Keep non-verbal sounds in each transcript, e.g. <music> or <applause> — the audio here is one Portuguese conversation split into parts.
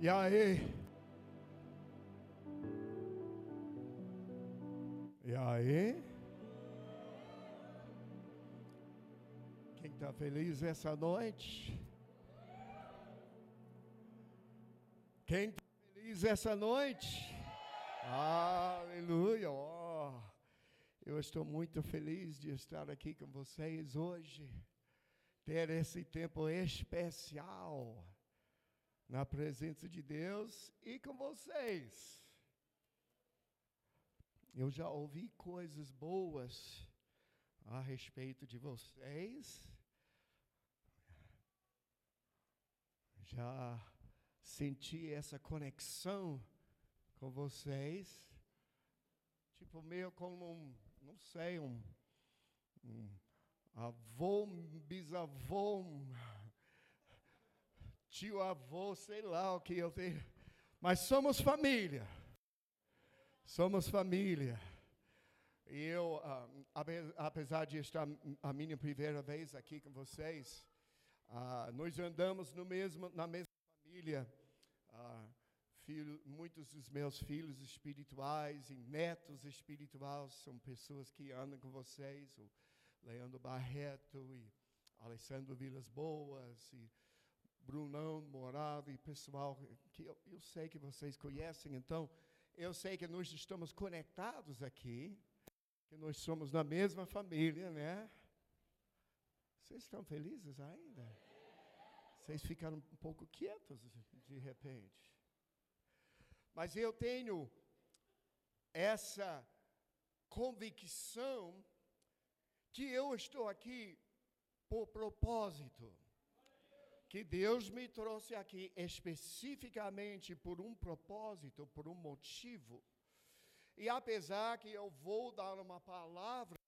E aí? E aí? Quem está feliz essa noite? Quem está feliz essa noite? Aleluia! Oh, eu estou muito feliz de estar aqui com vocês hoje, ter esse tempo especial na presença de Deus e com vocês. Eu já ouvi coisas boas a respeito de vocês. Já senti essa conexão com vocês. Tipo, meio como um, não sei, um, um avô, um bisavô, um tio avô, sei lá o que eu tenho. Mas somos família. Somos família. E eu, ah, apesar de estar a minha primeira vez aqui com vocês, uh, nós andamos no mesmo, na mesma família. Uh, filho, muitos dos meus filhos espirituais e netos espirituais são pessoas que andam com vocês, o Leandro Barreto e Alessandro Vilas Boas e Brunão Morado e pessoal que eu, eu sei que vocês conhecem, então eu sei que nós estamos conectados aqui, que nós somos na mesma família, né? Vocês estão felizes ainda? Vocês ficaram um pouco quietos de repente. Mas eu tenho essa convicção que eu estou aqui por propósito que Deus me trouxe aqui especificamente por um propósito, por um motivo. E apesar que eu vou dar uma palavra,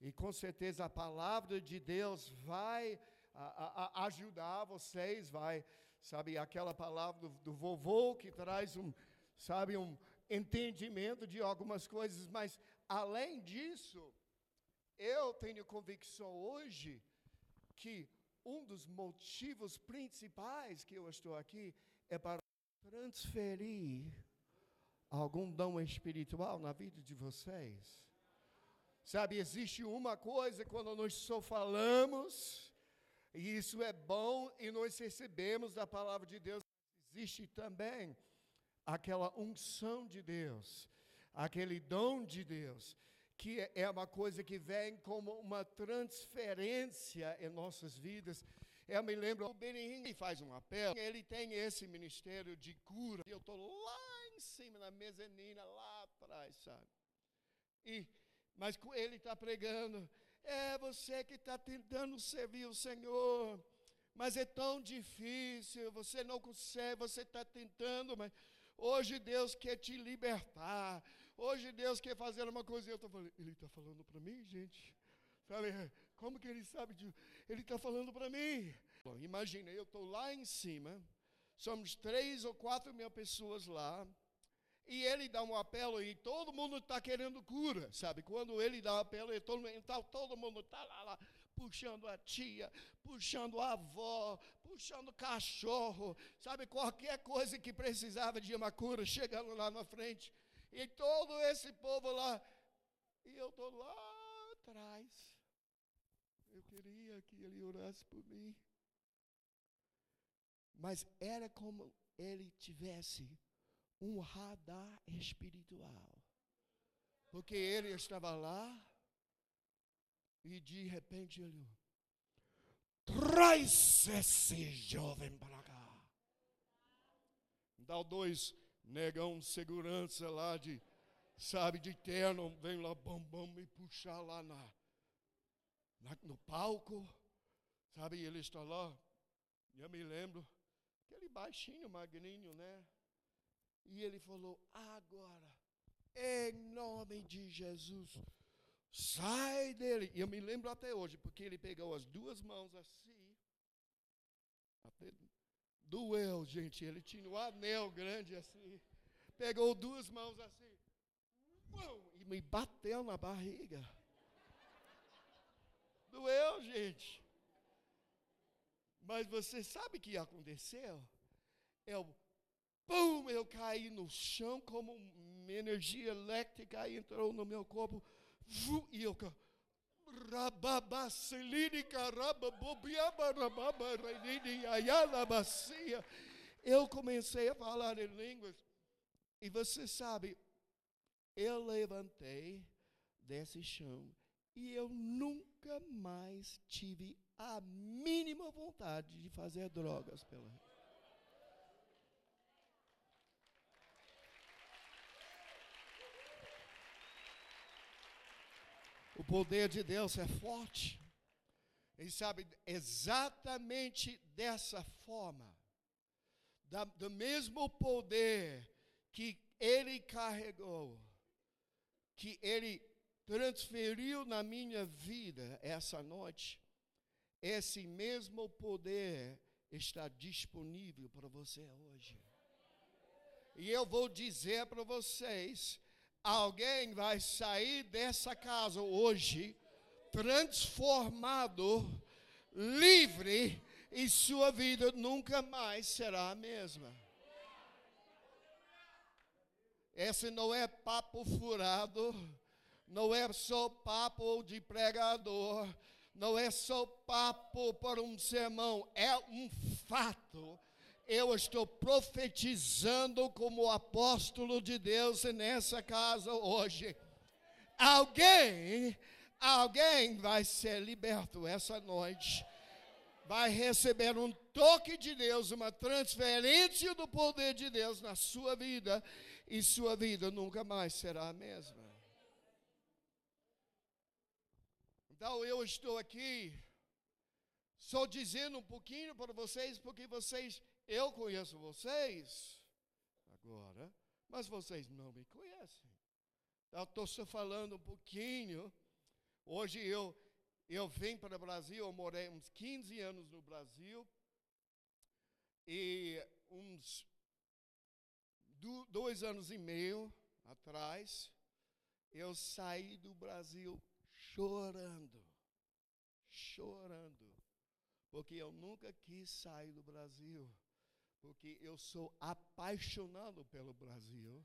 e com certeza a palavra de Deus vai a, a, ajudar vocês, vai, sabe, aquela palavra do, do vovô que traz um, sabe, um entendimento de algumas coisas, mas além disso, eu tenho convicção hoje que um dos motivos principais que eu estou aqui é para transferir algum dom espiritual na vida de vocês. Sabe, existe uma coisa quando nós só falamos, e isso é bom, e nós recebemos da palavra de Deus, existe também aquela unção de Deus, aquele dom de Deus que é uma coisa que vem como uma transferência em nossas vidas. Eu me lembro, o Benihim faz um apelo, ele tem esse ministério de cura. Eu estou lá em cima, na mezanina, lá atrás, sabe? E, mas ele está pregando, é você que está tentando servir o Senhor, mas é tão difícil, você não consegue, você está tentando, mas Hoje Deus quer te libertar. Hoje Deus quer fazer uma coisa. E eu estou falando, Ele está falando para mim, gente. Sabe, como que ele sabe de. Ele está falando para mim. Bom, imagina, eu estou lá em cima, somos três ou quatro mil pessoas lá, e ele dá um apelo e todo mundo está querendo cura, sabe? Quando ele dá um apelo, todo, então, todo mundo está lá, lá puxando a tia, puxando a avó, puxando o cachorro, sabe, qualquer coisa que precisava de uma cura, chegando lá na frente. E todo esse povo lá, e eu estou lá atrás. Eu queria que ele orasse por mim. Mas era como ele tivesse um radar espiritual. Porque ele estava lá, e de repente ele traz esse jovem para cá. Dá dois negão segurança lá de, sabe, de terno, vem lá, bam, bam, me puxar lá na, na, no palco, sabe, ele está lá, eu me lembro, aquele baixinho, magrinho, né? E ele falou, agora, em nome de Jesus, Sai dele. E eu me lembro até hoje, porque ele pegou as duas mãos assim. Até doeu, gente. Ele tinha um anel grande assim. Pegou duas mãos assim. E me bateu na barriga. Doeu, gente. Mas você sabe o que aconteceu? Eu eu caí no chão, como uma energia elétrica entrou no meu corpo, e eu eu comecei a falar em línguas. E você sabe, eu levantei desse chão e eu nunca mais tive a mínima vontade de fazer drogas pela O poder de Deus é forte. E sabe, exatamente dessa forma, da, do mesmo poder que Ele carregou, que Ele transferiu na minha vida essa noite, esse mesmo poder está disponível para você hoje. E eu vou dizer para vocês: alguém vai sair dessa casa hoje transformado, livre, e sua vida nunca mais será a mesma. Esse não é papo furado não é só papo de pregador, não é só papo para um sermão, é um fato. Eu estou profetizando como apóstolo de Deus nessa casa hoje. Alguém, alguém vai ser liberto essa noite. Vai receber um toque de Deus, uma transferência do poder de Deus na sua vida, e sua vida nunca mais será a mesma. Então eu estou aqui só dizendo um pouquinho para vocês, porque vocês, eu conheço vocês agora, mas vocês não me conhecem. Então estou só falando um pouquinho. Hoje eu, eu vim para o Brasil, eu morei uns 15 anos no Brasil, e uns dois anos e meio atrás, eu saí do Brasil chorando, chorando, porque eu nunca quis sair do Brasil, porque eu sou apaixonado pelo Brasil.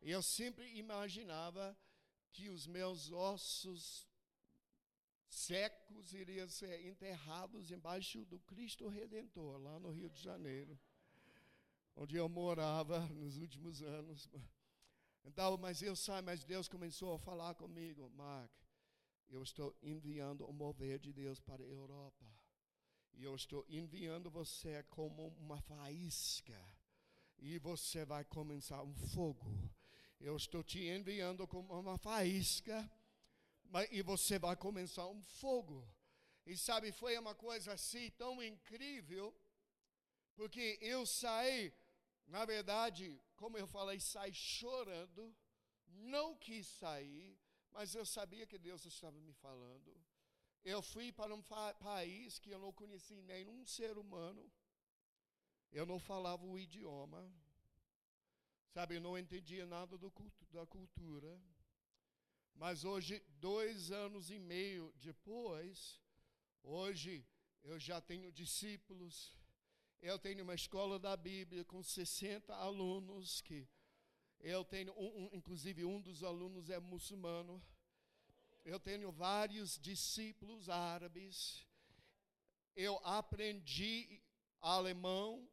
E eu sempre imaginava que os meus ossos secos iriam ser enterrados embaixo do Cristo Redentor, lá no Rio de Janeiro, onde eu morava nos últimos anos. Então, mas eu sei, mas Deus começou a falar comigo, Mark, eu estou enviando o mover de Deus para a Europa. E eu estou enviando você como uma faísca. E você vai começar um fogo. Eu estou te enviando como uma faísca. E você vai começar um fogo. E sabe, foi uma coisa assim tão incrível. Porque eu saí, na verdade, como eu falei, saí chorando. Não quis sair mas eu sabia que Deus estava me falando. Eu fui para um país que eu não conheci nenhum ser humano. Eu não falava o idioma. Sabe, eu não entendia nada do, da cultura. Mas hoje, dois anos e meio depois, hoje eu já tenho discípulos. Eu tenho uma escola da Bíblia com 60 alunos que eu tenho, um, um, inclusive, um dos alunos é muçulmano. Eu tenho vários discípulos árabes. Eu aprendi alemão,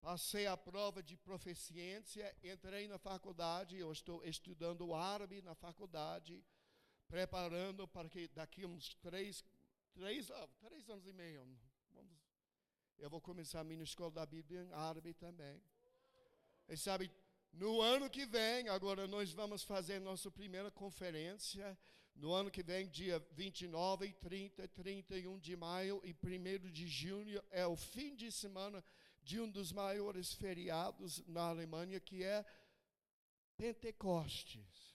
passei a prova de proficiência, entrei na faculdade. Eu estou estudando árabe na faculdade, preparando para que daqui uns três, três, ah, três anos e meio, vamos, eu vou começar a minha escola da Bíblia em árabe também. E sabe, no ano que vem, agora nós vamos fazer nossa primeira conferência. No ano que vem, dia 29, 30, 31 de maio e 1 de junho, é o fim de semana de um dos maiores feriados na Alemanha, que é Pentecostes.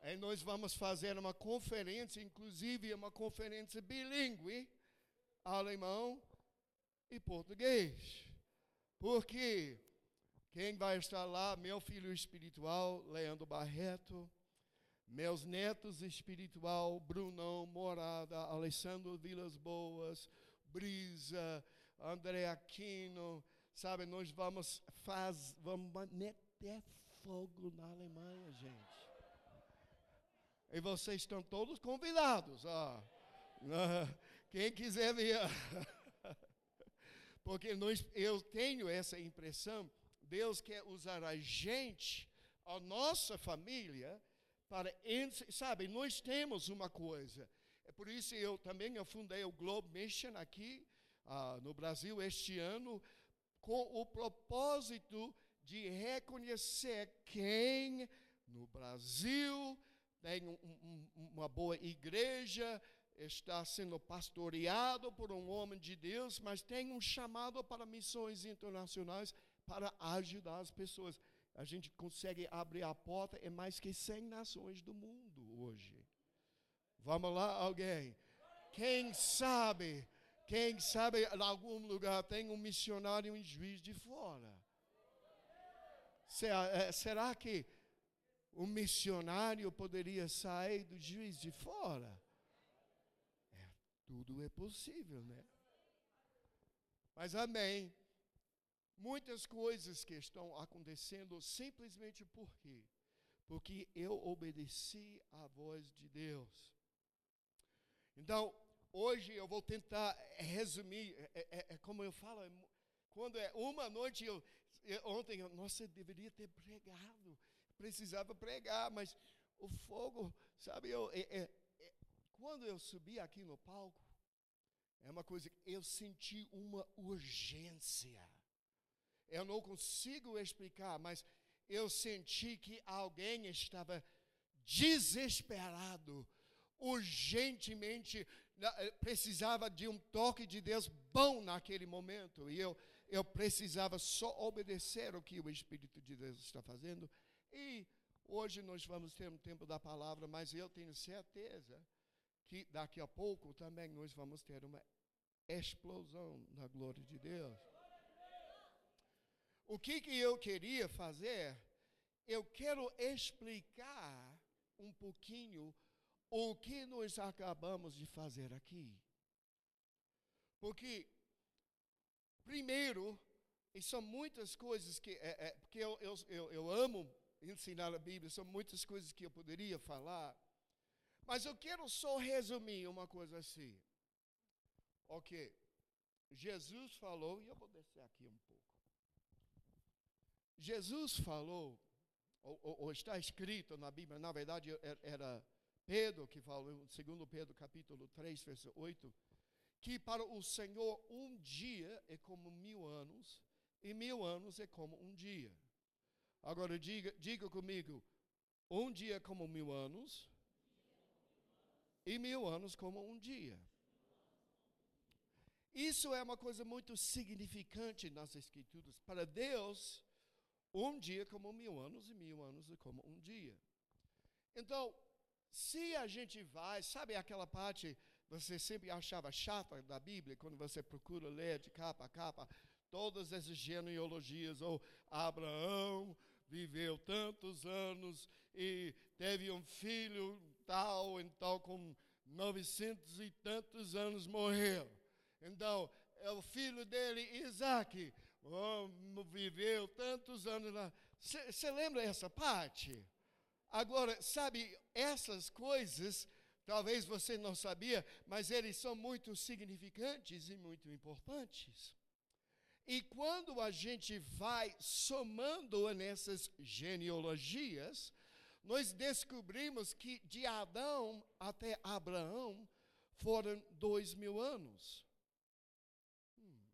Aí nós vamos fazer uma conferência, inclusive uma conferência bilíngue, alemão e português. Porque quem vai estar lá? Meu filho espiritual, Leandro Barreto. Meus netos espiritual, Brunão Morada, Alessandro Vilas Boas, Brisa, André Aquino, sabe, nós vamos faz, vamos meter fogo na Alemanha, gente. E vocês estão todos convidados, ó. Quem quiser vir. <laughs> Porque nós, eu tenho essa impressão, Deus quer usar a gente, a nossa família, para, sabe, nós temos uma coisa. É por isso eu também eu fundei o Globe Mission aqui ah, no Brasil este ano, com o propósito de reconhecer quem no Brasil tem um, um, uma boa igreja, está sendo pastoreado por um homem de Deus, mas tem um chamado para missões internacionais para ajudar as pessoas. A gente consegue abrir a porta em mais que 100 nações do mundo hoje. Vamos lá, alguém? Quem sabe, quem sabe em algum lugar tem um missionário em juiz de fora? Será, é, será que um missionário poderia sair do juiz de fora? Tudo é possível, né? Mas amém. Muitas coisas que estão acontecendo simplesmente por quê? Porque eu obedeci à voz de Deus. Então, hoje eu vou tentar resumir, é, é, é, é como eu falo, é quando é uma noite, eu, ontem, eu, nossa, eu deveria ter pregado, precisava pregar, mas o fogo, sabe, eu, é, quando eu subi aqui no palco, é uma coisa eu senti uma urgência. Eu não consigo explicar, mas eu senti que alguém estava desesperado, urgentemente eh, precisava de um toque de Deus bom naquele momento. E eu, eu precisava só obedecer o que o Espírito de Deus está fazendo. E hoje nós vamos ter um tempo da palavra, mas eu tenho certeza que daqui a pouco também nós vamos ter uma explosão na glória de Deus. O que, que eu queria fazer? Eu quero explicar um pouquinho o que nós acabamos de fazer aqui. Porque, primeiro, e são muitas coisas que. É, é, porque eu, eu, eu, eu amo ensinar a Bíblia, são muitas coisas que eu poderia falar. Mas eu quero só resumir uma coisa assim. Ok. Jesus falou, e eu vou descer aqui um pouco. Jesus falou, ou, ou, ou está escrito na Bíblia, na verdade era Pedro que falou, segundo Pedro capítulo 3, verso 8, que para o Senhor um dia é como mil anos, e mil anos é como um dia. Agora diga, diga comigo, um dia é como mil anos, e mil anos como um dia. Isso é uma coisa muito significante nas Escrituras. Para Deus, um dia como mil anos e mil anos como um dia. Então, se a gente vai, sabe aquela parte você sempre achava chata da Bíblia, quando você procura ler de capa a capa, todas essas genealogias, ou Abraão viveu tantos anos e teve um filho tal, então com novecentos e tantos anos morreu. Então, é o filho dele, Isaac, oh, viveu tantos anos lá. Você lembra essa parte? Agora, sabe, essas coisas, talvez você não sabia, mas eles são muito significantes e muito importantes. E quando a gente vai somando nessas genealogias, nós descobrimos que de Adão até Abraão foram dois mil anos. Hum.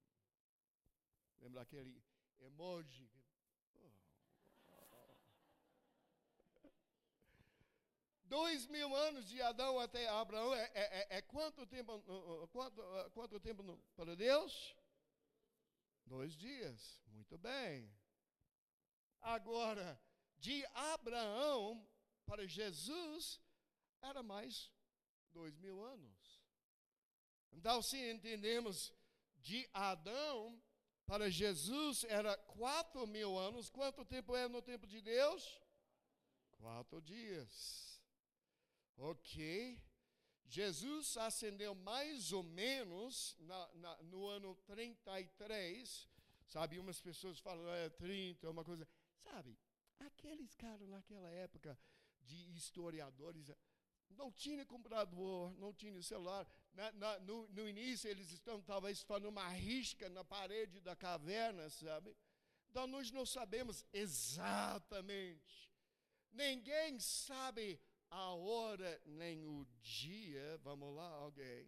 Lembra aquele emoji? Dois mil anos de Adão até Abraão é, é, é, é quanto tempo, quanto, quanto tempo para Deus? Dois dias. Muito bem. Agora, de Abraão para Jesus era mais dois mil anos. Então, se entendemos de Adão para Jesus era quatro mil anos, quanto tempo é no tempo de Deus? Quatro dias. Ok. Jesus ascendeu mais ou menos na, na, no ano 33 Sabe, umas pessoas falam, é 30, uma coisa. Sabe, aqueles caras naquela época de historiadores, não tinha computador, não tinha celular. Na, na, no, no, início eles estão talvez fazendo uma risca na parede da caverna, sabe? Então nós não sabemos exatamente. Ninguém sabe a hora nem o dia, vamos lá, alguém,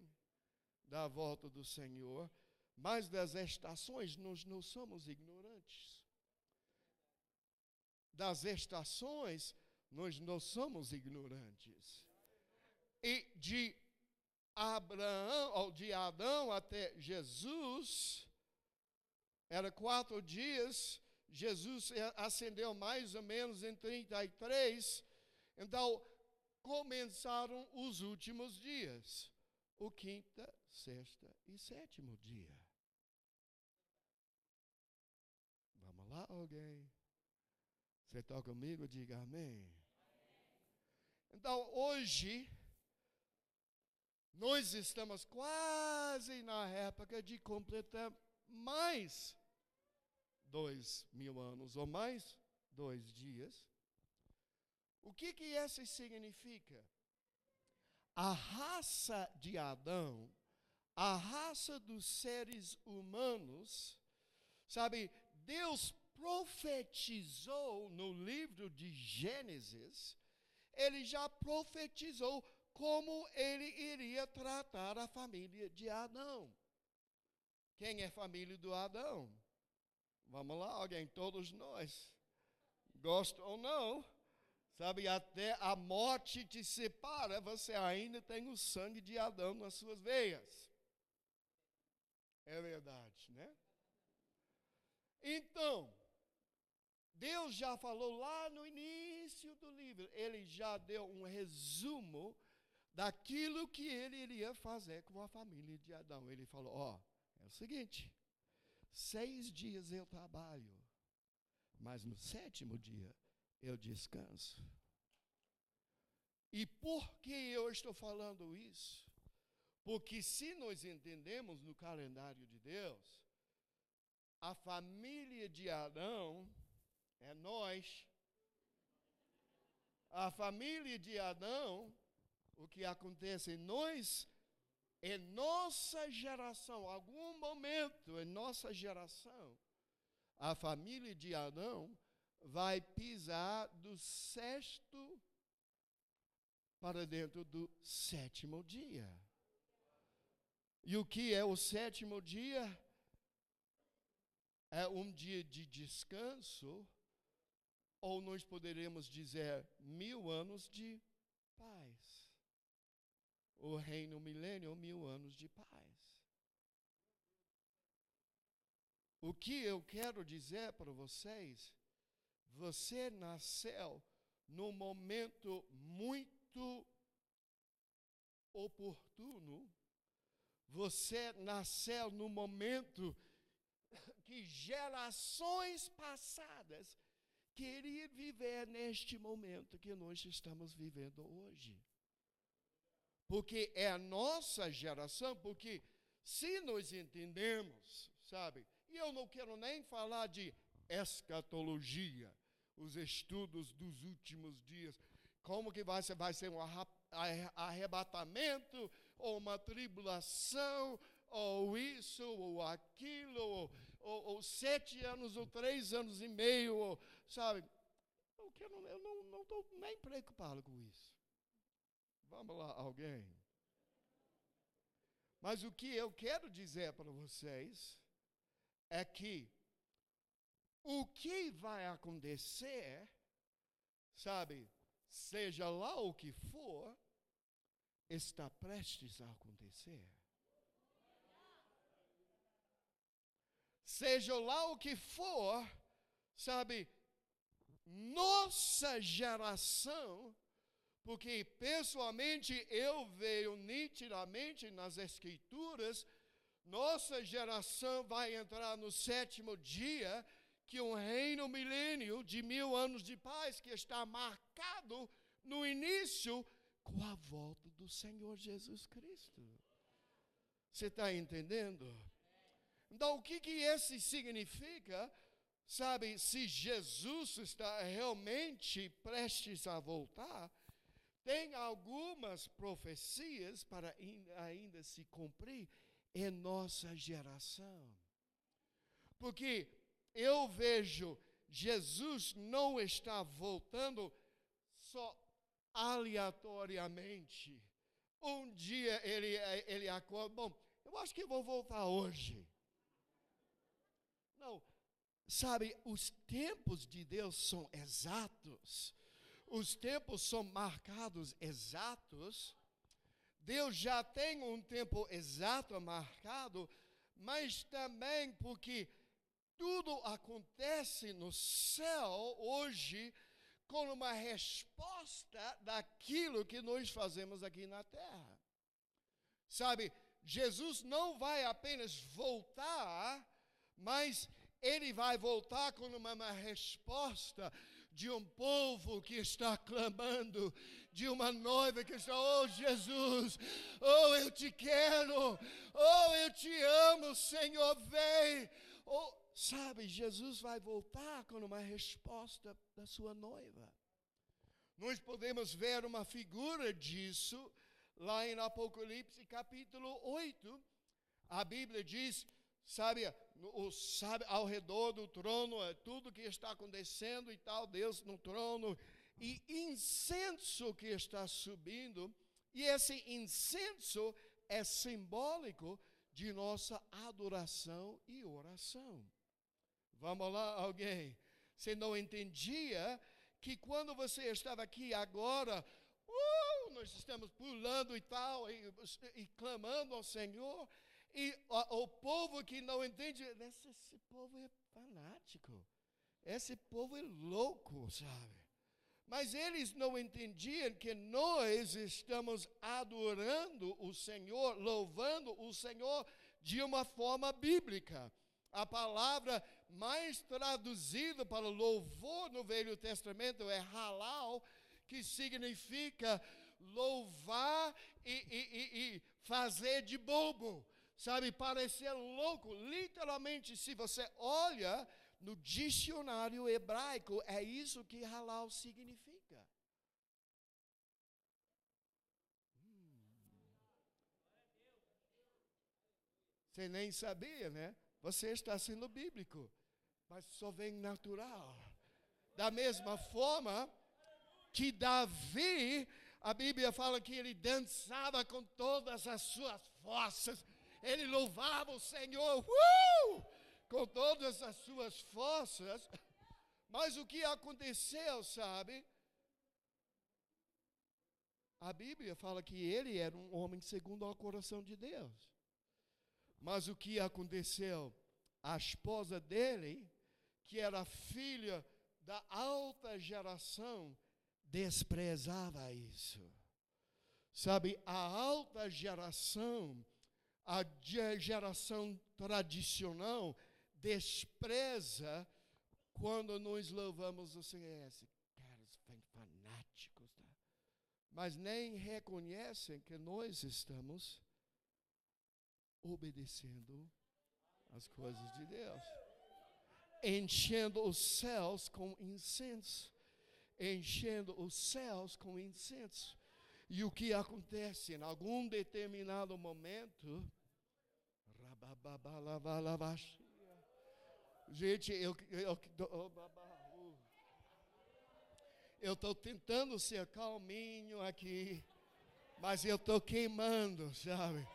da volta do Senhor. Mas das estações nós não somos ignorantes. Das estações nós não somos ignorantes. E de Abraão, ou de Adão até Jesus, era quatro dias, Jesus ascendeu mais ou menos em 33, então começaram os últimos dias, o quinta, sexta e sétimo dia. Vamos lá, alguém? Você está comigo? Diga amém. Então, hoje, nós estamos quase na época de completar mais dois mil anos, ou mais dois dias. O que, que isso significa? A raça de Adão, a raça dos seres humanos, sabe, Deus profetizou no livro de Gênesis, ele já profetizou como ele iria tratar a família de Adão. Quem é família do Adão? Vamos lá, alguém, todos nós. Gosta ou não? Sabe, até a morte te separa, você ainda tem o sangue de Adão nas suas veias. É verdade, né? Então, Deus já falou lá no início do livro, ele já deu um resumo daquilo que ele iria fazer com a família de Adão. Ele falou: Ó, oh, é o seguinte, seis dias eu trabalho, mas no sétimo dia eu descanso. E por que eu estou falando isso? Porque se nós entendemos no calendário de Deus, a família de Adão é nós. A família de Adão, o que acontece em nós, em nossa geração, algum momento em nossa geração, a família de Adão vai pisar do sexto para dentro do sétimo dia. E o que é o sétimo dia? É um dia de descanso ou nós poderemos dizer mil anos de paz. O reino milênio, mil anos de paz. O que eu quero dizer para vocês, você nasceu num momento muito oportuno, você nasceu num momento que gerações passadas queria viver neste momento que nós estamos vivendo hoje. Porque é a nossa geração, porque se nós entendemos, sabe, e eu não quero nem falar de escatologia, os estudos dos últimos dias, como que vai ser, vai ser um arrebatamento, ou uma tribulação, ou isso, ou aquilo, ou, ou, ou sete anos, ou três anos e meio, ou, sabe? Eu, quero, eu não estou nem preocupado com isso. Vamos lá, alguém. Mas o que eu quero dizer para vocês é que o que vai acontecer, sabe, seja lá o que for, está prestes a acontecer. Seja lá o que for, sabe, nossa geração, porque pessoalmente eu vejo nitidamente nas Escrituras, nossa geração vai entrar no sétimo dia, que um reino milênio de mil anos de paz que está marcado no início com a volta do Senhor Jesus Cristo. Você está entendendo? Então, o que, que esse significa? Sabe, se Jesus está realmente prestes a voltar, tem algumas profecias para ainda se cumprir em nossa geração. Porque eu vejo Jesus não está voltando só aleatoriamente. Um dia ele, ele acorda, bom, eu acho que vou voltar hoje. Não, sabe, os tempos de Deus são exatos, os tempos são marcados exatos. Deus já tem um tempo exato marcado, mas também porque tudo acontece no céu hoje como uma resposta daquilo que nós fazemos aqui na terra. Sabe, Jesus não vai apenas voltar, mas ele vai voltar com uma, uma resposta de um povo que está clamando, de uma noiva que está, oh Jesus, oh eu te quero, oh eu te amo, Senhor, vem. Oh, Sabe, Jesus vai voltar com uma resposta da sua noiva. Nós podemos ver uma figura disso lá em Apocalipse capítulo 8. A Bíblia diz, sabe, o, sabe ao redor do trono, é tudo que está acontecendo e tal, Deus no trono, e incenso que está subindo, e esse incenso é simbólico de nossa adoração e oração. Vamos lá, alguém. Você não entendia que quando você estava aqui agora, uh, nós estamos pulando e tal, e, e clamando ao Senhor, e o, povo que não entende, esse, esse povo é fanático, esse povo é louco, sabe? Mas eles não entendiam que nós estamos adorando o Senhor, louvando o Senhor de uma forma bíblica. A palavra mais traduzida para louvor no Velho Testamento é halal, que significa louvar e, e, e, e fazer de bobo, sabe, parecer louco. Literalmente, se você olha no dicionário hebraico, é isso que halal significa. Hum. Você nem sabia, né? Você está sendo bíblico, mas só vem natural. Da mesma forma que Davi, a Bíblia fala que ele dançava com todas as suas forças, ele louvava o Senhor uh, com todas as suas forças. Mas o que aconteceu, sabe? A Bíblia fala que ele era um homem segundo o coração de Deus. Mas o que aconteceu? A esposa dele, que era filha da alta geração, desprezava isso. Sabe, a alta geração, a geração tradicional, despreza quando nós louvamos o Senhor. Esse caras fanáticos, tá? mas nem reconhecem que nós estamos obedecendo as coisas de Deus, enchendo os céus com incenso, enchendo os céus com incenso. E o que acontece em algum determinado momento, gente, eu, eu, eu estou tentando ser calminho aqui, mas eu estou queimando, sabe?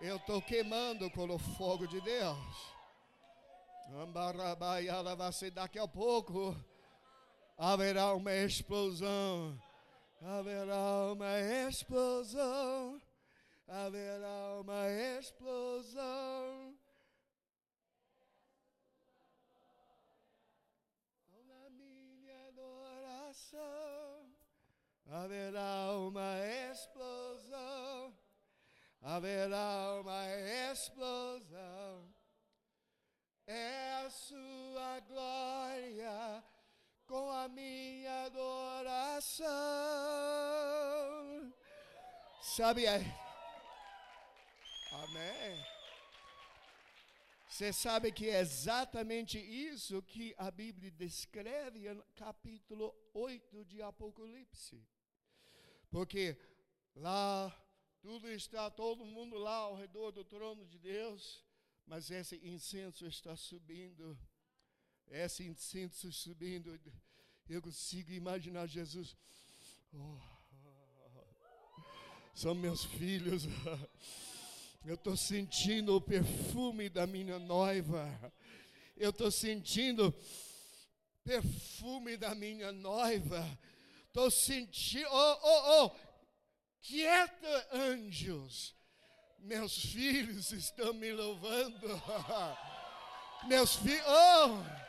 Eu estou queimando com o fogo de Deus. Daqui a pouco haverá uma explosão. Haverá uma explosão. Haverá uma explosão. Na minha adoração. Haverá uma explosão haverá uma explosão. É a sua glória com a minha adoração. Sabe aí? Amém. Você sabe que é exatamente isso que a Bíblia descreve no capítulo 8 de Apocalipse. Porque lá tudo está, todo mundo lá ao redor do trono de Deus, mas esse incenso está subindo. Esse incenso subindo. Eu consigo imaginar Jesus. Oh, são meus filhos. <laughs> Eu estou sentindo o perfume da minha noiva. Eu estou sentindo perfume da minha noiva. Estou sentindo. Oh, oh, oh! Quieta, anjos. Meus filhos estão me louvando. <laughs> Meus filhos. Oh!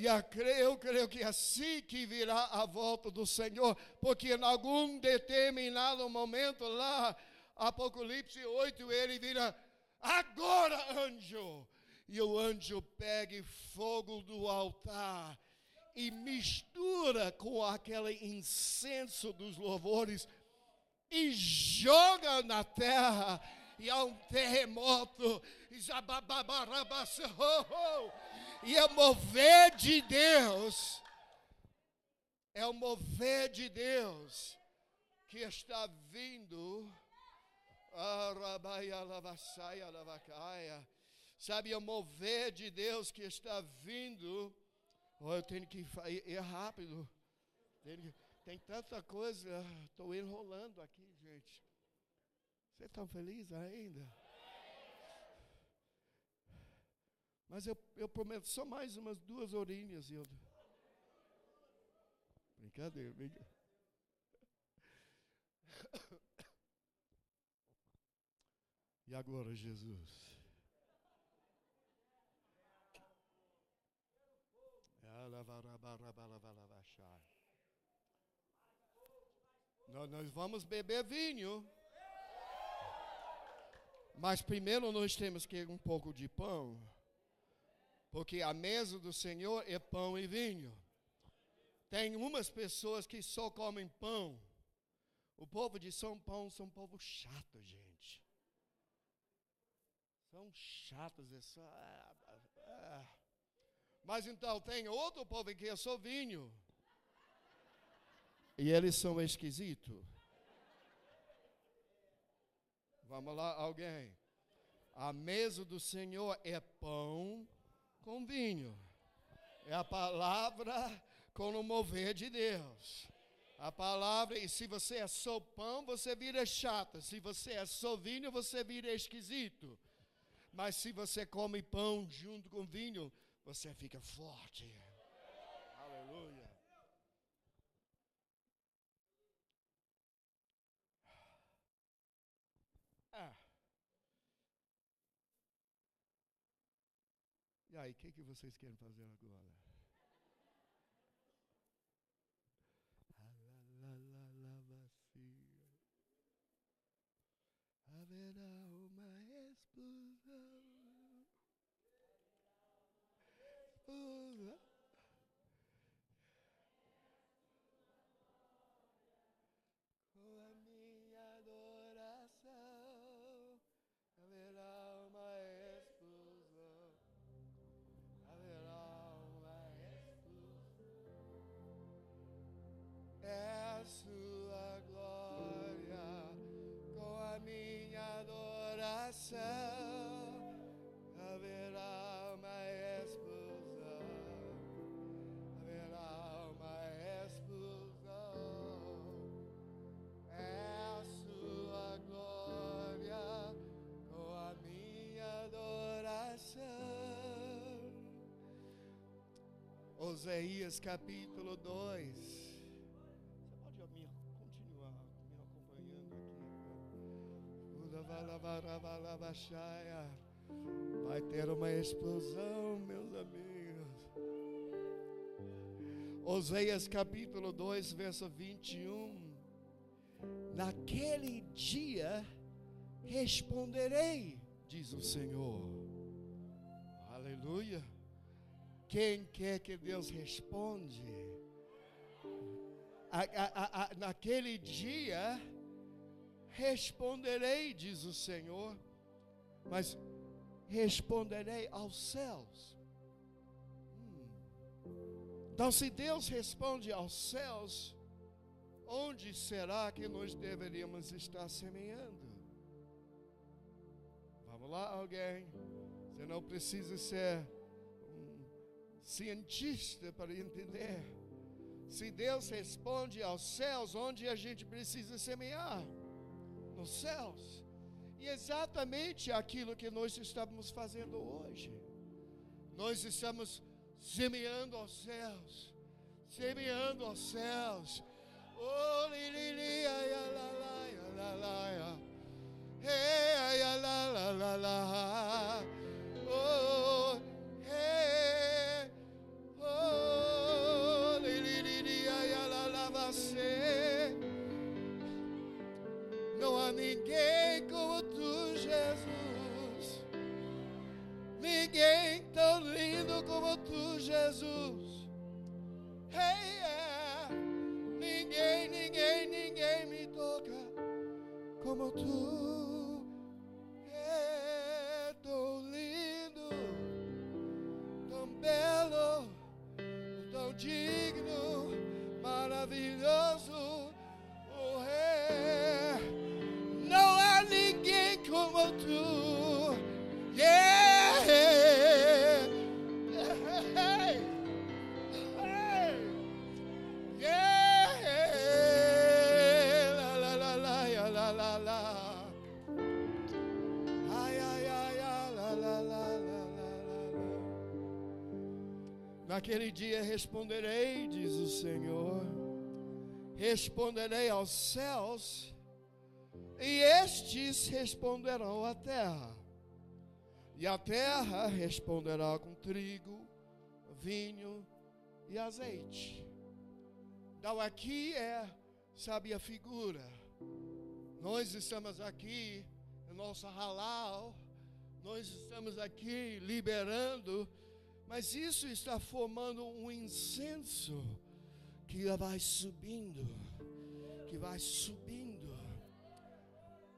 E eu creio que assim que virá a volta do Senhor, porque em algum determinado momento lá, Apocalipse 8, ele vira, agora anjo. E o anjo pega fogo do altar e mistura com aquele incenso dos louvores e joga na terra. E há um terremoto. E e é mover de Deus, é o mover de Deus que está vindo. Sabe, é o mover de Deus que está vindo. Oh, eu tenho que ir rápido. Tem tanta coisa. Estou enrolando aqui, gente. Você está feliz ainda? Mas eu, eu prometo só mais umas duas horinhas, Hilda. Brincadeira, brincadeira. E agora, Jesus? Nós vamos beber vinho. Mas primeiro nós temos que um pouco de pão. Porque a mesa do Senhor é pão e vinho. Tem umas pessoas que só comem pão. O povo de São Paulo são um povo chato, gente. São chatos, é só. É, é. Mas então tem outro povo que é só vinho. E eles são esquisitos. Vamos lá, alguém. A mesa do Senhor é pão com vinho. É a palavra com o mover de Deus. A palavra, e se você é só pão, você vira chata. Se você é só vinho, você vira esquisito. Mas se você come pão junto com vinho, você fica forte. Aleluia. Ah. E aí, o que, que vocês querem fazer agora? Haverá uma explosão. Explosão. haverá uma explosão, haverá uma explosão. É a sua glória com a minha adoração. Oséias capítulo 2. Vai ter uma explosão, meus amigos. Oséias capítulo 2, verso 21. Naquele dia responderei, diz o Senhor. Aleluia. Quem quer que Deus responde? A, a, a, naquele dia responderei, diz o Senhor, mas responderei aos céus. Hum. Então, se Deus responde aos céus, onde será que nós deveríamos estar semeando? Vamos lá, alguém. Você não precisa ser um cientista para entender. Se Deus responde aos céus, onde a gente precisa semear? Nos céus. E exatamente aquilo que nós estamos fazendo hoje. Nós estamos semeando aos céus, semeando aos céus. Oh, li, li, li, ai, la, la, la, la. Hey, ai, la, la, la, la. Oh, hey, oh, li, li, li, li, ai, la, la, você. Não há ninguém como Ninguém tão lindo como tu, Jesus. Hey, yeah. Ninguém, ninguém, ninguém me toca como tu. Naquele dia responderei, diz o Senhor. Responderei aos céus, e estes responderão à terra. E a terra responderá com trigo, vinho e azeite. Então aqui é, sabe, a figura. Nós estamos aqui, no nosso halal, nós estamos aqui liberando, mas isso está formando um incenso que vai subindo, que vai subindo.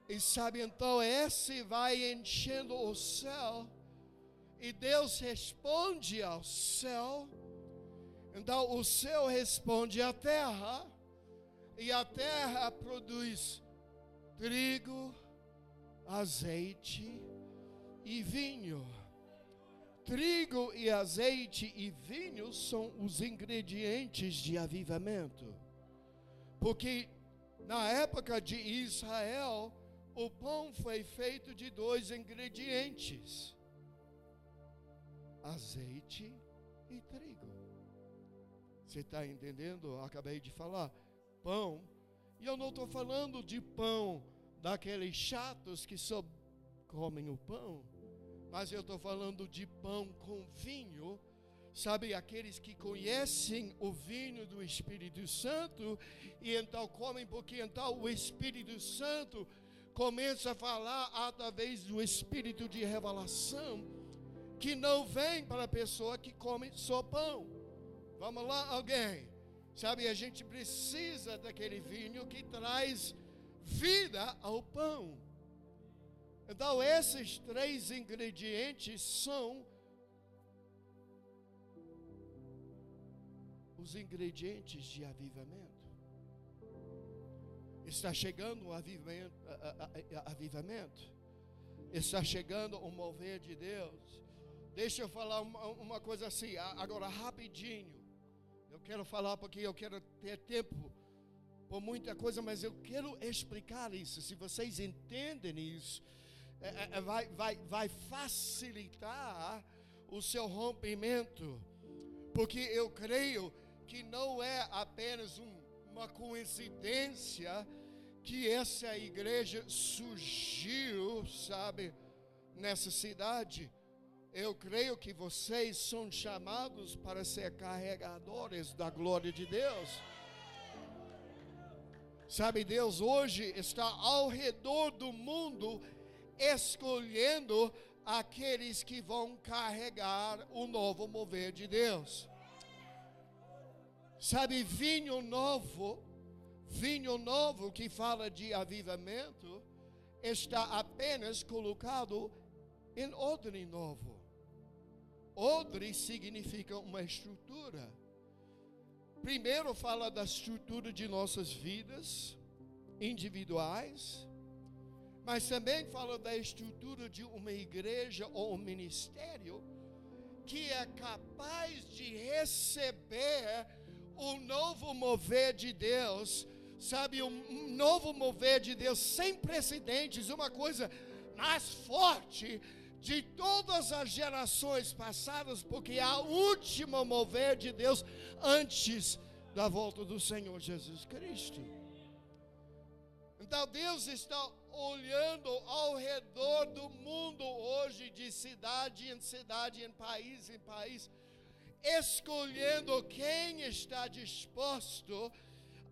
E sabe, então esse vai enchendo o céu, e Deus responde ao céu, então o céu responde à terra, e a terra produz trigo, azeite e vinho. Trigo e azeite e vinho são os ingredientes de avivamento. Porque na época de Israel, o pão foi feito de dois ingredientes: azeite e trigo. Você está entendendo? Acabei de falar. Pão. E eu não estou falando de pão daqueles chatos que só comem o pão. Mas eu estou falando de pão com vinho. Sabe, aqueles que conhecem o vinho do Espírito Santo e então comem, porque então o Espírito Santo começa a falar através do Espírito de revelação que não vem para a pessoa que come só pão. Vamos lá, alguém? Sabe, a gente precisa daquele vinho que traz vida ao pão. Então, esses três ingredientes são os ingredientes de avivamento. Está chegando o avivamento, avivamento. Está chegando o mover de Deus. Deixa eu falar uma, uma coisa assim, agora rapidinho. Eu quero falar porque eu quero ter tempo por muita coisa, mas eu quero explicar isso. Se vocês entendem isso, é, é, é, vai, vai, vai facilitar o seu rompimento. Porque eu creio que não é apenas um- uma coincidência que essa igreja surgiu, sabe, nessa cidade. Eu creio que vocês são chamados para ser carregadores da glória de Deus. Sabe, Deus hoje está ao redor do mundo escolhendo aqueles que vão carregar o novo mover de Deus. Sabe, vinho novo vinho novo que fala de avivamento está apenas colocado em odre novo. Odre significa uma estrutura. Primeiro fala da estrutura de nossas vidas individuais, mas também fala da estrutura de uma igreja ou um ministério que é capaz de receber o novo mover de Deus, sabe, um novo mover de Deus sem precedentes, uma coisa mais forte de todas as gerações passadas, porque é a última mover de Deus antes da volta do Senhor Jesus Cristo. Então Deus está olhando ao redor do mundo hoje, de cidade em cidade, em país em país, escolhendo quem está disposto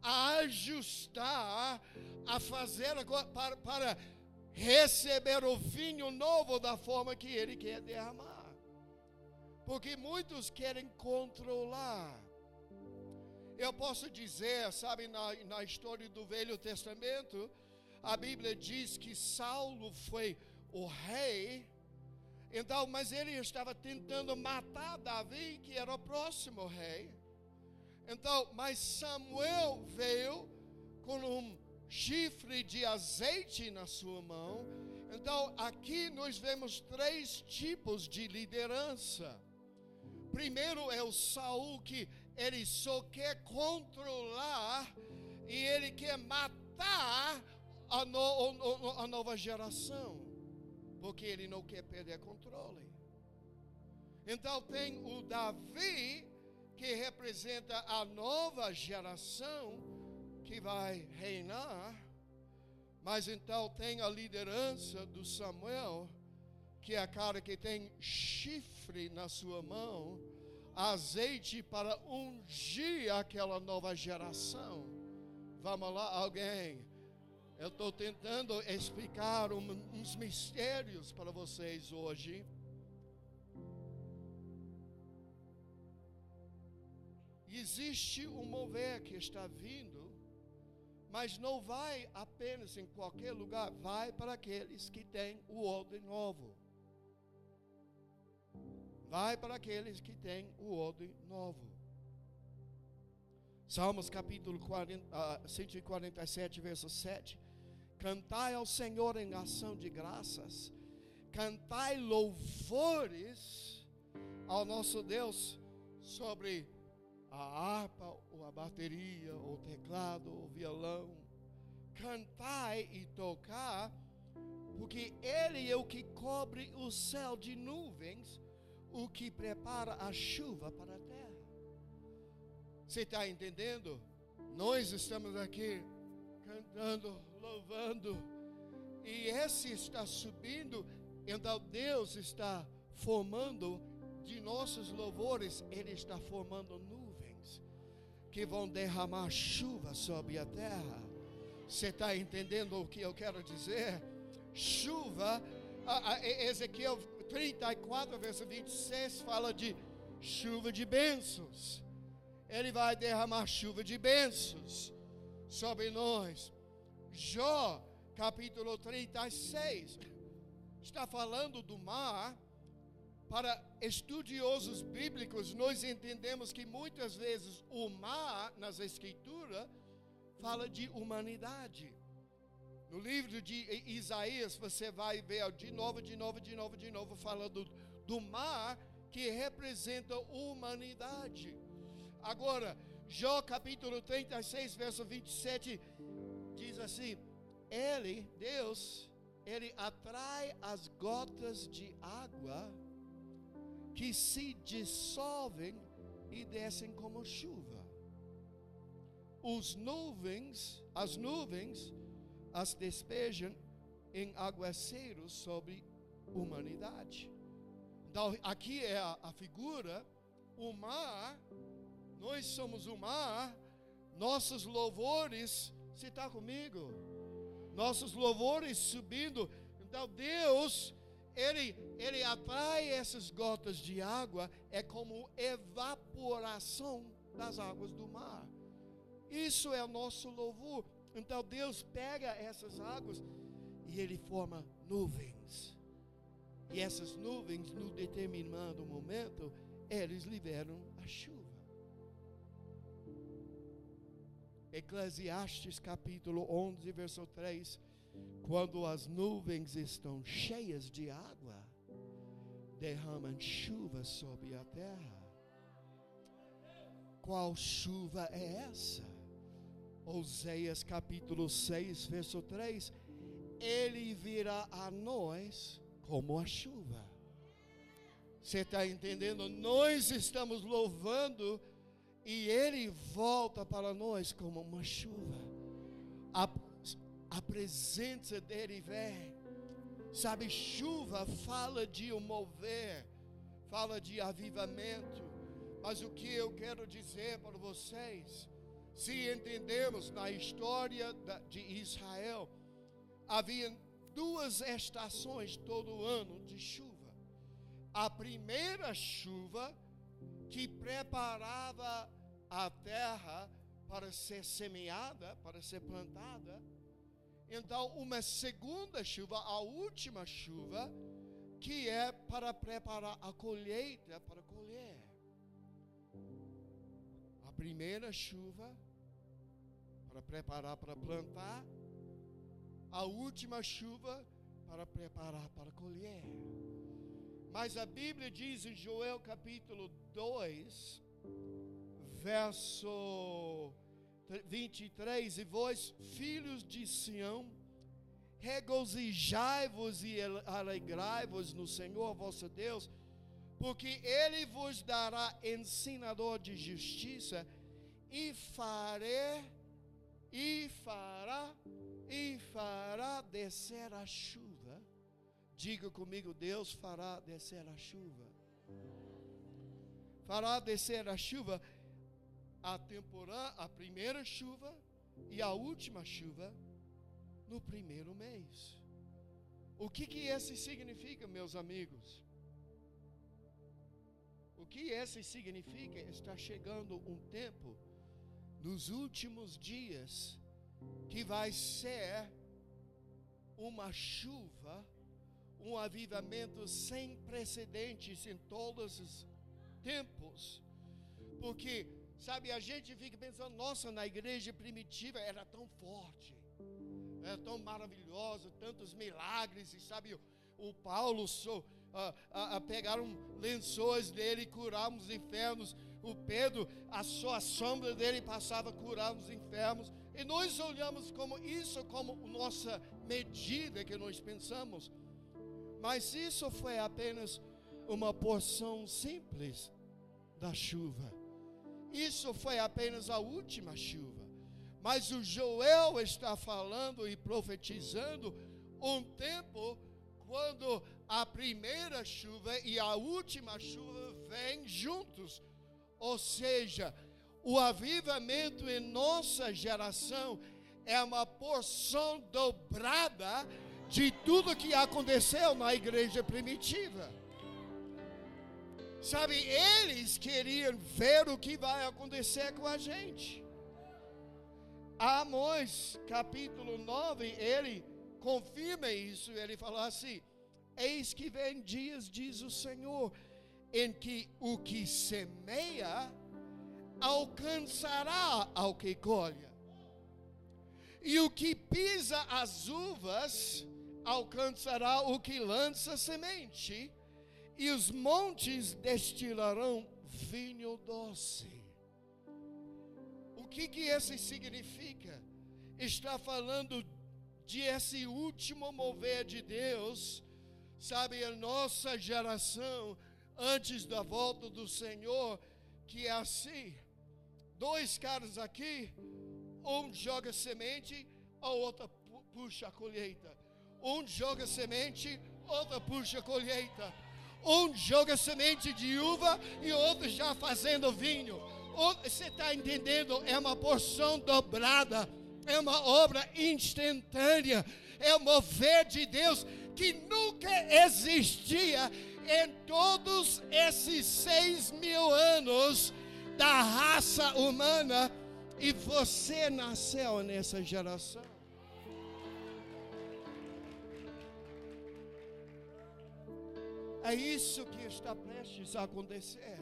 a ajustar, a fazer para, para receber o vinho novo da forma que ele quer derramar. Porque muitos querem controlar. Eu posso dizer, sabe, na, na história do Velho Testamento, a Bíblia diz que Saulo foi o rei, então, mas ele estava tentando matar Davi, que era o próximo rei. Então, mas Samuel veio com um chifre de azeite na sua mão. Então, aqui nós vemos três tipos de liderança. Primeiro é o Saul que ele só quer controlar e ele quer matar a, no, a nova geração, porque ele não quer perder controle. Então tem o Davi que representa a nova geração que vai reinar, mas então tem a liderança do Samuel, que é a cara que tem chifre na sua mão, azeite para ungir aquela nova geração. Vamos lá, alguém. Eu estou tentando explicar um, uns mistérios para vocês hoje. Existe um mover que está vindo mas não vai apenas em qualquer lugar, vai para aqueles que têm o ordem novo. Vai para aqueles que têm o ordem novo. Salmos capítulo 40, uh, 147, verso 7. Cantai ao Senhor em ação de graças, cantai louvores ao nosso Deus sobre a harpa, ou a bateria, ou o teclado, ou o violão. Cantai e tocar, porque Ele é o que cobre o céu de nuvens, o que prepara a chuva para a terra. Você está entendendo? Nós estamos aqui cantando, louvando, e esse está subindo, então Deus está formando de nossos louvores, Ele está formando nuvens que vão derramar chuva sobre a terra. Você está entendendo o que eu quero dizer? Chuva, a, a, Ezequiel 34, verso 26, fala de chuva de bênçãos. Ele vai derramar chuva de bênçãos sobre nós. Jó, capítulo 36, está falando do mar para estudiosos bíblicos, nós entendemos que muitas vezes o mar, nas Escrituras, fala de humanidade. No livro de Isaías, você vai ver de novo, de novo, de novo, de novo, falando do mar que representa humanidade. Agora, Jó capítulo 36, verso 27, diz assim: Ele, Deus, Ele atrai as gotas de água que se dissolvem e descem como chuva. Os nuvens, as nuvens, as despejam em aguaceiros sobre humanidade. Então, aqui é a, a figura, o mar, nós somos o mar, nossos louvores, você está comigo? Nossos louvores subindo. Então, Deus ele, ele atrai essas gotas de água, é como evaporação das águas do mar. Isso é o nosso louvor. Então Deus pega essas águas e ele forma nuvens. E essas nuvens, no determinado momento, eles liberam a chuva. Eclesiastes capítulo 11, verso 3. Quando as nuvens estão cheias de água, derramam chuva sobre a terra. Qual chuva é essa? Oséias capítulo 6, verso 3. Ele virá a nós como a chuva. Você está entendendo? Nós estamos louvando e Ele volta para nós como uma chuva. A, a presença dele vem. Sabe, chuva fala de um mover, fala de avivamento. Mas o que eu quero dizer para vocês, se entendemos na história de Israel, havia duas estações todo ano de chuva. A primeira chuva que preparava a terra para ser semeada, para ser plantada. Então, uma segunda chuva, a última chuva, que é para preparar a colheita para colher. A primeira chuva para preparar para plantar, a última chuva para preparar para colher. Mas a Bíblia diz em Joel capítulo 2, verso 23: E vós, filhos de Sião, regozijai-vos e alegrai-vos no Senhor vosso Deus, porque Ele vos dará ensinador de justiça, e farei, e fará, e fará descer a chuva Diga comigo, Deus fará descer a chuva. Fará descer a chuva a temporada, a primeira chuva e a última chuva no primeiro mês. O que que esse significa, meus amigos? O que esse significa? Está chegando um tempo nos últimos dias que vai ser uma chuva um avivamento sem precedentes em todos os tempos. Porque, sabe, a gente fica pensando, nossa, na igreja primitiva era tão forte, era tão maravilhosa, tantos milagres, e sabe, o, Paulo so, a, a, a pegaram lençóis dele e curaram os enfermos. O Pedro, a sua sombra dele passava curar os enfermos. E nós olhamos como isso como nossa medida que nós pensamos. Mas isso foi apenas uma porção simples da chuva. Isso foi apenas a última chuva. Mas o Joel está falando e profetizando um tempo quando a primeira chuva e a última chuva vêm juntos. Ou seja, o avivamento em nossa geração é uma porção dobrada de tudo que aconteceu na igreja primitiva. Sabe, eles queriam ver o que vai acontecer com a gente. Amós, capítulo 9, ele confirma isso. Ele fala assim: Eis que vem dias, diz o Senhor, em que o que semeia alcançará ao que colhe, e o que pisa as uvas alcançará o que lança semente, e os montes destilarão vinho doce. O que que esse significa? Está falando de esse último mover de Deus, sabe, a nossa geração antes da volta do Senhor, que é assim: dois caras aqui, um joga semente, a outra puxa a colheita. Um joga semente, outro puxa colheita. Um joga semente de uva e outro já fazendo vinho. Você está entendendo? É uma porção dobrada. É uma obra instantânea. É o mover de Deus que nunca existia em todos esses seis mil anos da raça humana. E você nasceu nessa geração. É isso que está prestes a acontecer.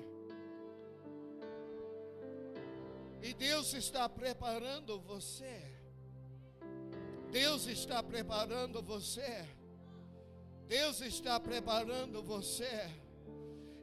E Deus está preparando você. Deus está preparando você. Deus está preparando você.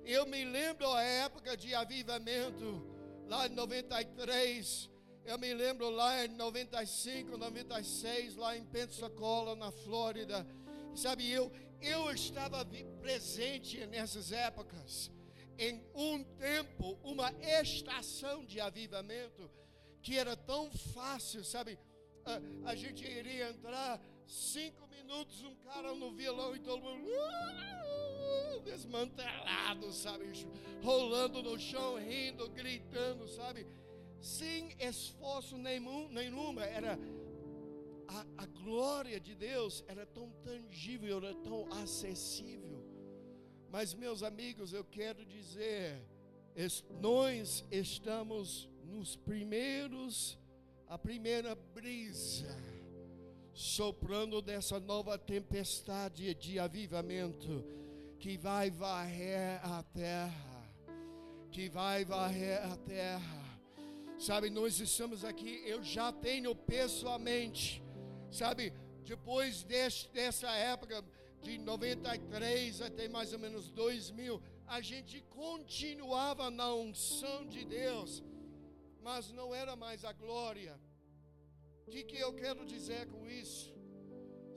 Eu me lembro a época de avivamento, lá em 93. Eu me lembro lá em 95, 96, lá em Pensacola, na Flórida. Sabe, eu, eu estava presente nessas épocas em um tempo, uma estação de avivamento, que era tão fácil, sabe? A, a gente iria entrar cinco minutos, um cara no violão e todo mundo uh, desmantelado, sabe? Rolando no chão, rindo, gritando, sabe? Sem esforço nenhum, nenhuma, era a, a glória de Deus era tão tangível, era tão acessível. Mas, meus amigos, eu quero dizer, nós estamos nos primeiros, a primeira brisa, soprando dessa nova tempestade de avivamento, que vai varrer a terra, que vai varrer a terra. Sabe, nós estamos aqui, eu já tenho pessoalmente, sabe, depois desse, dessa época, de 93 até mais ou menos 2000, a gente continuava na unção de Deus, mas não era mais a glória. O que, que eu quero dizer com isso?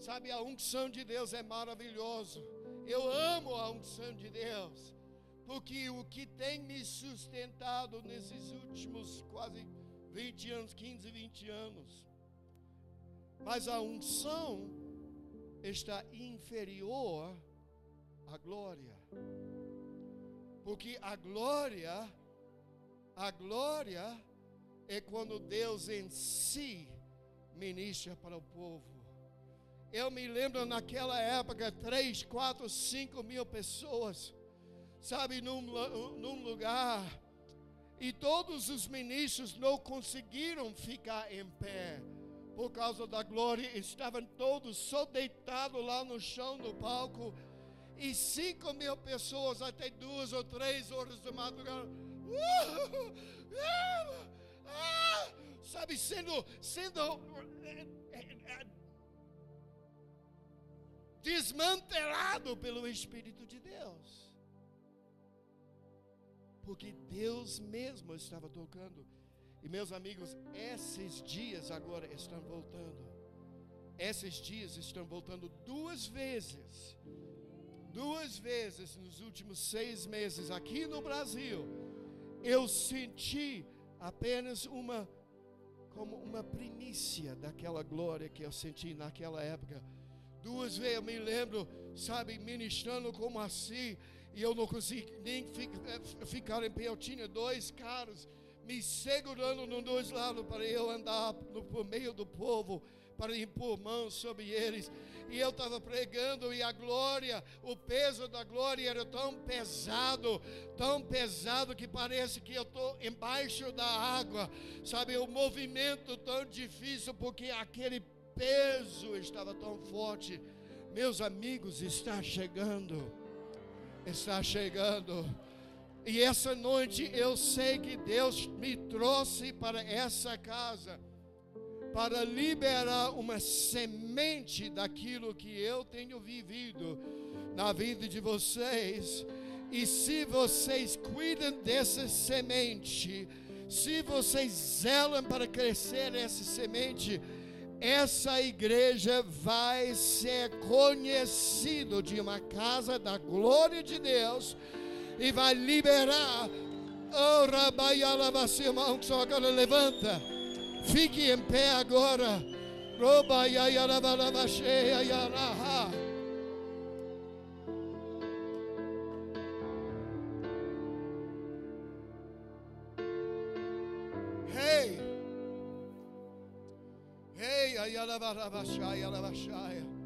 Sabe, a unção de Deus é maravilhoso. Eu amo a unção de Deus, porque o que tem me sustentado nesses últimos quase 20 anos, 15, 20 anos. Mas a unção está inferior à glória. Porque a glória, a glória é quando Deus em si ministra para o povo. Eu me lembro naquela época, três, quatro, cinco mil pessoas, sabe, num, num lugar, e todos os ministros não conseguiram ficar em pé por causa da glória, estavam todos só deitados lá no chão do palco, e cinco mil pessoas até duas ou três horas da madrugada, uh, uh, uh, sabe, sendo, sendo desmantelado pelo Espírito de Deus. Porque Deus mesmo estava tocando. E meus amigos, esses dias agora estão voltando. Esses dias estão voltando duas vezes. Duas vezes nos últimos seis meses aqui no Brasil. Eu senti apenas uma como uma primícia daquela glória que eu senti naquela época. Duas vezes eu me lembro, sabe, ministrando como assim, e eu não consegui nem ficar em pé. Eu tinha dois caras me segurando nos dois lados para eu andar no, por meio do povo, para impor mãos sobre eles. E eu estava pregando e a glória, o peso da glória era tão pesado, tão pesado que parece que eu estou embaixo da água. Sabe, o movimento tão difícil porque aquele peso estava tão forte. Meus amigos, está chegando. Está chegando e essa noite eu sei que Deus me trouxe para essa casa para liberar uma semente daquilo que eu tenho vivido na vida de vocês. E se vocês cuidam dessa semente, se vocês zelam para crescer essa semente, essa igreja vai ser conhecida de uma casa da glória de Deus e vai liberar. Oh, Rabaialabasi, irmão, que só agora levanta. Fique em pé agora. Hey, hey, ayalavarabashaya, lavashaya.